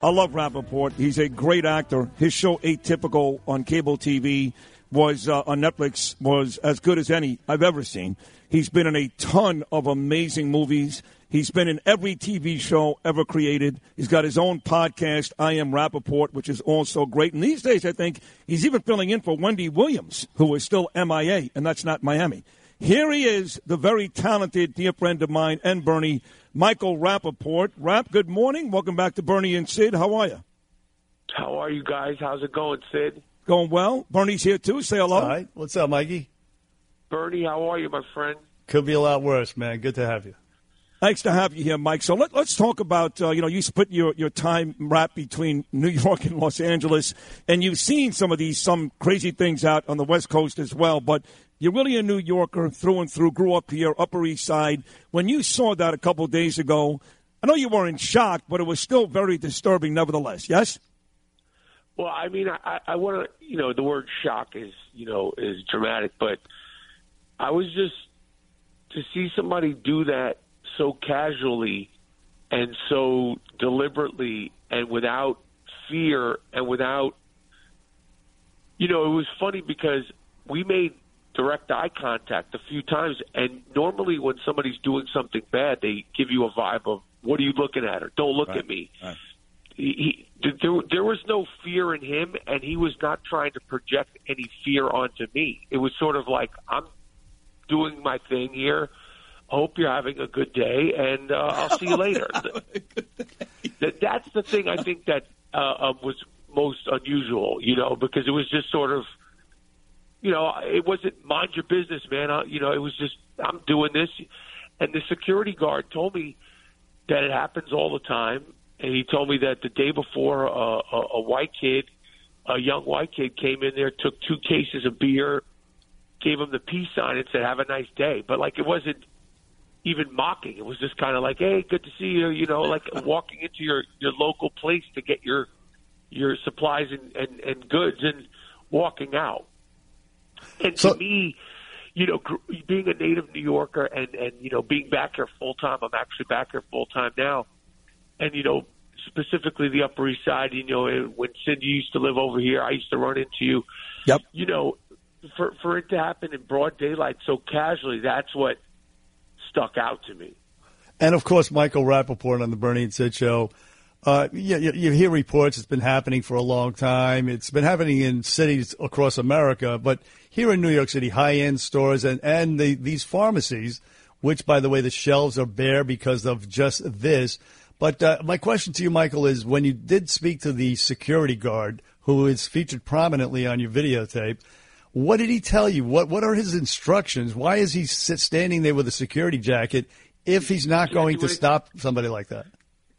I love Rapaport. He's a great actor. His show Atypical on cable TV was uh, on Netflix was as good as any I've ever seen. He's been in a ton of amazing movies. He's been in every TV show ever created. He's got his own podcast, I Am Rapaport, which is also great. And these days, I think he's even filling in for Wendy Williams, who is still MIA, and that's not Miami. Here he is, the very talented dear friend of mine and Bernie, Michael Rapaport. Rap, good morning. Welcome back to Bernie and Sid. How are you? How are you guys? How's it going, Sid? Going well. Bernie's here too. Say hello. All right. What's up, Mikey? Bernie, how are you, my friend? Could be a lot worse, man. Good to have you. Thanks to have you here, Mike. So let, us talk about, uh, you know, you split your, your time Rap between New York and Los Angeles, and you've seen some of these, some crazy things out on the West Coast as well. But you're really a New Yorker through and through, grew up here, Upper East Side. When you saw that a couple days ago, I know you weren't shocked, but it was still very disturbing nevertheless, yes? Well, I mean, I, I want to, you know, the word shock is, you know, is dramatic, but I was just to see somebody do that so casually and so deliberately and without fear and without, you know, it was funny because we made direct eye contact a few times. And normally, when somebody's doing something bad, they give you a vibe of "What are you looking at?" or "Don't look right. at me." Right. He, he, there, there was no fear in him, and he was not trying to project any fear onto me. It was sort of like I'm doing my thing here. Hope you're having a good day, and uh, I'll see you later. that, that's the thing I think that uh, uh, was most unusual, you know, because it was just sort of you know, it wasn't mind your business, man. I, you know, it was just I'm doing this, and the security guard told me that it happens all the time, and he told me that the day before uh, a, a white kid, a young white kid, came in there, took two cases of beer, gave him the peace sign, and said, "Have a nice day." But like it wasn't even mocking. It was just kind of like, "Hey, good to see you." You know, like walking into your your local place to get your your supplies and and, and goods and walking out. And So- to me, you know, gr- being a native New Yorker and and you know being back here full time, I'm actually back here full time now, and you know specifically the Upper East Side. You know, when Sid used to live over here, I used to run into you. Yep. You know, for for it to happen in broad daylight so casually, that's what stuck out to me. And of course, Michael Rapaport on the Bernie and Sid show. Uh, you, you, you hear reports it's been happening for a long time. It's been happening in cities across America, but here in New York City, high-end stores and and the, these pharmacies, which by the way, the shelves are bare because of just this. But uh, my question to you, Michael, is when you did speak to the security guard who is featured prominently on your videotape, what did he tell you? What what are his instructions? Why is he standing there with a security jacket if he's not going to stop somebody like that?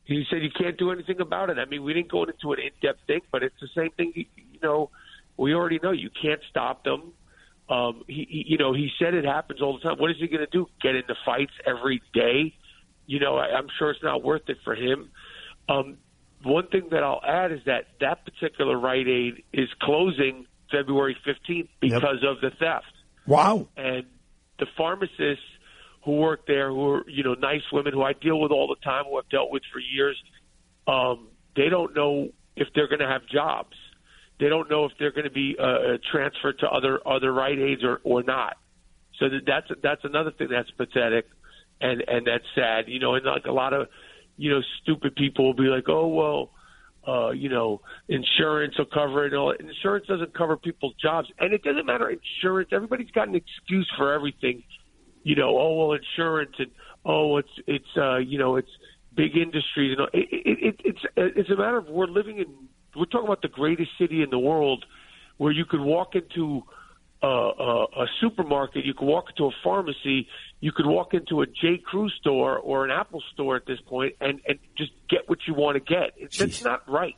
He said you can't do anything about it. I mean, we didn't go into an in-depth thing, but it's the same thing. You, you know, we already know you can't stop them. Um, he, he, you know, he said it happens all the time. What is he going to do? Get into fights every day? You know, I, I'm sure it's not worth it for him. Um, one thing that I'll add is that that particular Rite Aid is closing February 15th because of the theft Wow. and the pharmacists who work there, who are you know nice women who I deal with all the time, who I've dealt with for years, um, they don't know if they're going to have jobs. They don't know if they're going to be uh, transferred to other other Rite Aids or or not. So that, that's that's another thing that's pathetic, and and that's sad. You know, and like a lot of you know stupid people will be like, oh well. Uh, you know, insurance will cover it. All insurance doesn't cover people's jobs, and it doesn't matter. Insurance, everybody's got an excuse for everything you know, oh well, insurance and oh, it's it's uh, you know, it's big industries and all. it, it, it, it's it's a matter of we're living in we're talking about the greatest city in the world, where you could walk into a, a, a supermarket, you could walk into a pharmacy, you could walk into a J. Crew store or an Apple store at this point, and and just get what you want to get. It's, that's not right.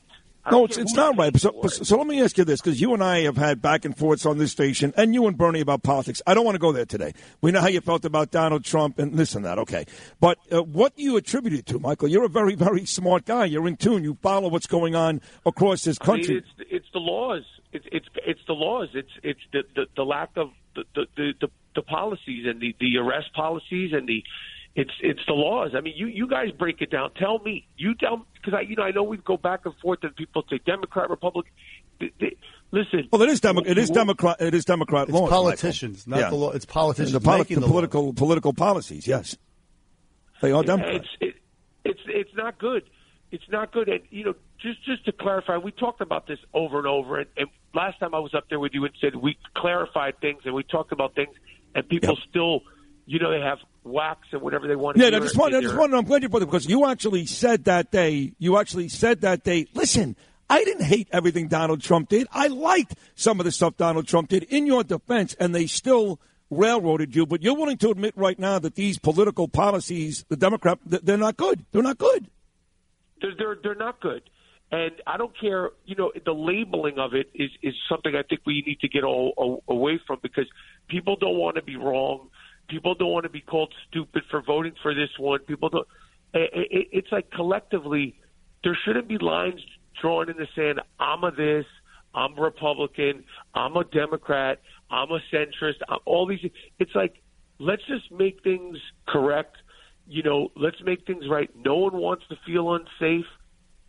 No, it's, it's not right. So, so let me ask you this, because you and I have had back and forths on this station, and you and Bernie about politics. I don't want to go there today. We know how you felt about Donald Trump and this and that, okay. But uh, what do you attribute it to, Michael? You're a very, very smart guy. You're in tune. You follow what's going on across this I mean, country. it's it's the laws. It's it's it's the laws. It's it's the the, the lack of the the, the the the policies and the the arrest policies and the it's it's the laws. I mean, you you guys break it down. Tell me, you tell because I you know I know we go back and forth and people say Democrat, Republican. They, they, listen. Well, it is Demo- it is Democrat. It is Democrat It's laws. politicians, Michael. not the law. It's politicians The, poli- making the the political law. political policies. Yes, they are Democrat. It's it, it's it's not good. It's not good. And you know, just just to clarify, we talked about this over and over. And, and last time I was up there with you and said we clarified things and we talked about things, and people Yep. still, you know, they have wax and whatever they want. Yeah, I just want, I just wanted. I'm glad you brought it because you actually said that day. You actually said that day. Listen, I didn't hate everything Donald Trump did. I liked some of the stuff Donald Trump did. In your defense, and they still railroaded you. But you're willing to admit right now that these political policies, the Democrat, they're not good. They're not good. they're they're they're not good. And I don't care, you know, the labeling of it is is something I think we need to get all, all away from because people don't want to be wrong. People don't want to be called stupid for voting for this one. People don't. It, it, it's like collectively, there shouldn't be lines drawn in the sand. I'm a this. I'm a Republican. I'm a Democrat. I'm a centrist. I'm, all these. It's like let's just make things correct. You know, let's make things right. No one wants to feel unsafe.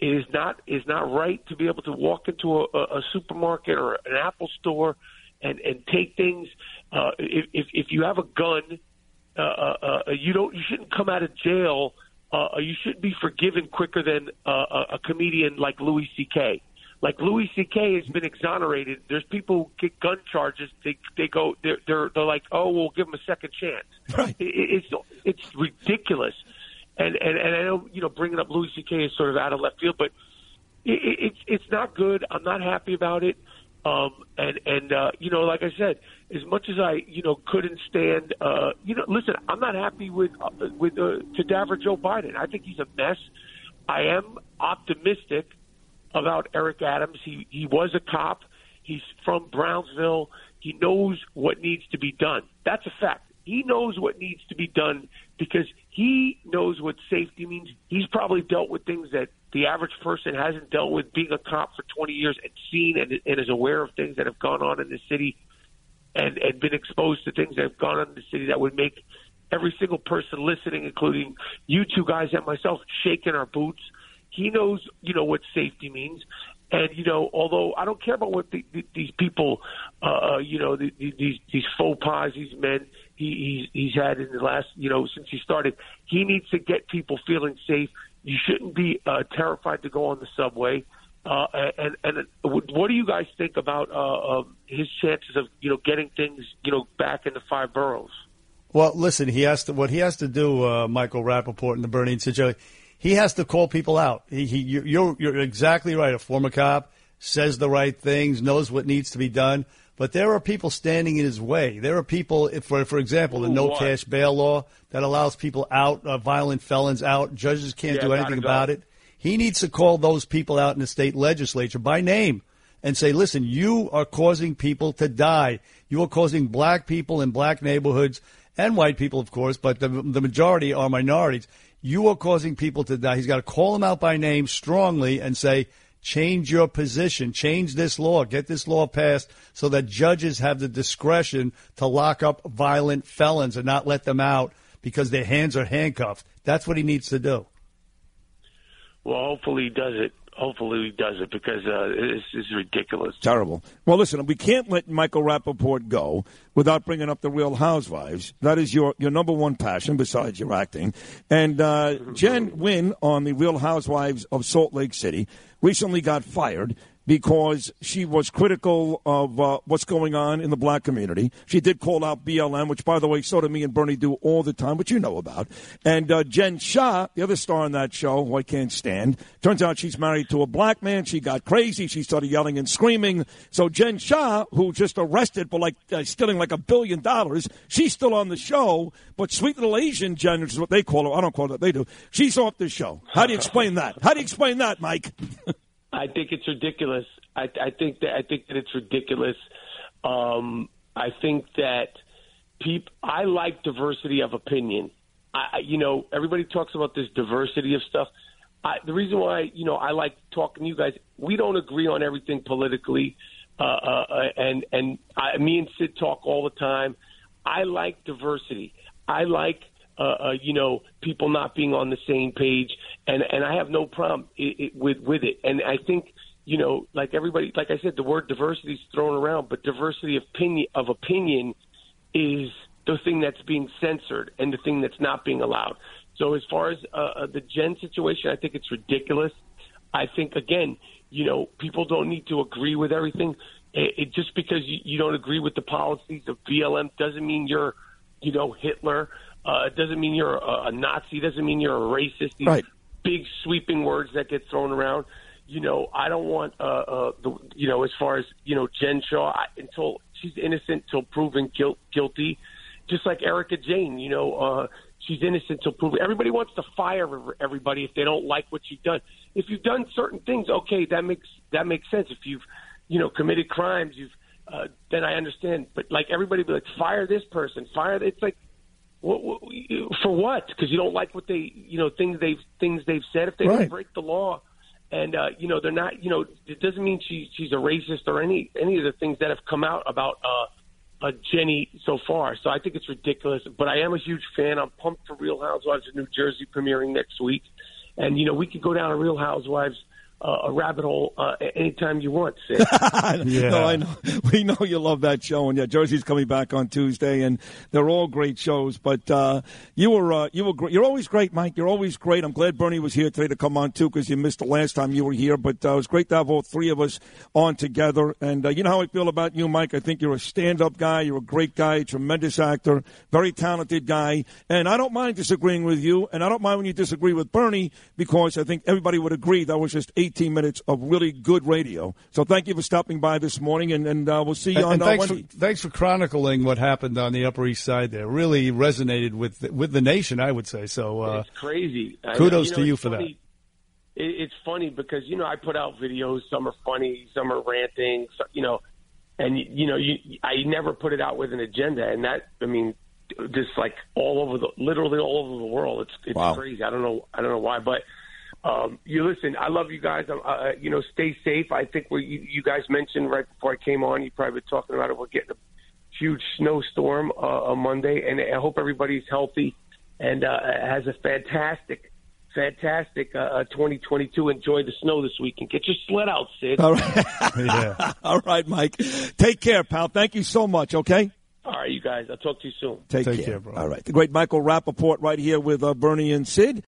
It is not is not right to be able to walk into a, a supermarket or an Apple store and and take things. Uh, if, if if you have a gun, uh, uh, uh, you don't you shouldn't come out of jail. Uh, you shouldn't be forgiven quicker than uh, a, comedian like Louis C.K. Like Louis C.K. has been exonerated. There's people who get gun charges. They they go they're they're, they're like oh we'll give them a second chance. Right. It, it's it's ridiculous. And, and and I know you know bringing up Louis C.K. is sort of out of left field, but it, it, it's it's not good. I'm not happy about it. Um, and and uh, you know, like I said, as much as I you know couldn't stand, uh, you know, listen, I'm not happy with uh, with uh, cadaver Joe Biden. I think he's a mess. I am optimistic about Eric Adams. He he was a cop. He's from Brownsville. He knows what needs to be done. That's a fact. He knows what needs to be done because he knows what safety means. He's probably dealt with things that the average person hasn't dealt with being a cop for 20 years and seen and, and is aware of things that have gone on in the city and, and been exposed to things that have gone on in the city that would make every single person listening, including you two guys and myself, shaking our boots. He knows, you know, what safety means. And you know, although I don't care about what the, the, these people, uh, you know, the, the, these these faux pas, these men he, he's he's had in the last, you know, since he started, he needs to get people feeling safe. You shouldn't be uh, terrified to go on the subway. Uh, and and what do you guys think about uh, um, his chances of you know getting things you know back in the five boroughs? Well, listen, he has to. What he has to do, uh, Michael Rapaport in the Bernie situation, he has to call people out. He, he, you're you're exactly right. A former cop says the right things, knows what needs to be done, but there are people standing in his way. There are people, for for example, the no what? cash bail law that allows people out, uh, violent felons out. Judges can't Yeah, do anything about it. He needs to call those people out in the state legislature by name and say, listen, you are causing people to die. You are causing black people in black neighborhoods and white people, of course, but the, the majority are minorities. You are causing people to die. He's got to call them out by name strongly and say, change your position, change this law, get this law passed so that judges have the discretion to lock up violent felons and not let them out because their hands are handcuffed. That's what he needs to do. Well, hopefully he does it. Hopefully he does it because uh, this is ridiculous. Terrible. Well, listen, we can't let Michael Rapaport go without bringing up the Real Housewives. That is your, your number one passion besides your acting. And uh, Jen Nguyen on the Real Housewives of Salt Lake City recently got fired because she was critical of uh, what's going on in the black community. She did call out BLM, which, by the way, so do me and Bernie do all the time, which you know about. And uh, Jen Shah, the other star on that show, who I can't stand, turns out she's married to a black man. She got crazy. She started yelling and screaming. So Jen Shah, who just arrested for like uh, stealing like a billion dollars, she's still on the show. But sweet little Asian Jen, which is what they call her, I don't call her that, they do. She's off the show. How do you explain that? How do you explain that, Mike? I think it's ridiculous. I, I think that I think that it's ridiculous. Um, I think that peop I like diversity of opinion. I, you know, everybody talks about this diversity of stuff. I, the reason why, you know, I like talking to you guys. We don't agree on everything politically, uh, uh, uh, and and I, me and Sid talk all the time. I like diversity. I like uh, uh, you know, people not being on the same page, and and I have no problem it, it, with with it. And I think you know, like everybody, like I said, the word diversity is thrown around, but diversity of opinion of opinion is the thing that's being censored and the thing that's not being allowed. So as far as uh, uh the Gen situation, I think it's ridiculous. I think again, you know, people don't need to agree with everything. It, it just because you, you don't agree with the policies of BLM doesn't mean you're, you know, Hitler. Uh, it doesn't mean you're a, a Nazi. It doesn't mean you're a racist. Right. Big sweeping words that get thrown around. You know, I don't want, uh, uh, the, you know, as far as you know, Jen Shah I, until she's innocent till proven guilt, guilty. Just like Erika Jayne, you know, uh, she's innocent till proven. Everybody wants to fire everybody if they don't like what you've done. If you've done certain things, okay, that makes that makes sense. If you've, you know, committed crimes, you've uh, then I understand. But like everybody, be like, fire this person, fire. It's like for what? Because you don't like what they, you know, things they've things they've said. If they right. break the law, and uh, you know they're not, you know, it doesn't mean she she's a racist or any any of the things that have come out about uh, uh, Jenny so far. So I think it's ridiculous. But I am a huge fan. I'm pumped for Real Housewives of New Jersey premiering next week, and you know we could go down a Real Housewives uh, a rabbit hole uh, anytime you want. Sid. yeah. No, I know. We know you love that show, and yeah, Jersey's coming back on Tuesday, and they're all great shows. But uh, you were uh, you were great. You're always great, Mike. You're always great. I'm glad Bernie was here today to come on too, because you missed the last time you were here. But uh, it was great to have all three of us on together. And uh, you know how I feel about you, Mike. I think you're a stand-up guy. You're a great guy, tremendous actor, very talented guy, and I don't mind disagreeing with you, and I don't mind when you disagree with Bernie because I think everybody would agree that was just eight 18 minutes of really good radio. So thank you for stopping by this morning, and, and uh, we'll see you and, on and thanks, uh, for, thanks for chronicling what happened on the Upper East Side there. Really resonated with with the nation, I would say. So uh, it's crazy. Kudos you know, to you for funny. that. it's funny because you know I put out videos. Some are funny, some are ranting. you know, and you know, you, I never put it out with an agenda, and that I mean, just like all over the, literally all over the world. It's it's wow. crazy. I don't know, I don't know why, but um, you listen. I love you guys. Uh, uh, you know, stay safe. I think we you, you guys mentioned right before I came on. You probably been talking about it. We're getting a huge snowstorm uh, on Monday, and I hope everybody's healthy and uh, has a fantastic, fantastic uh, 2022. Uh, Enjoy the snow this weekend. Get your sled out, Sid. All right. yeah. All right, Mike. Take care, pal. Thank you so much. Okay. All right, you guys. I'll talk to you soon. Take, Take care. care, bro. All right. The great Michael Rapaport right here with uh, Bernie and Sid.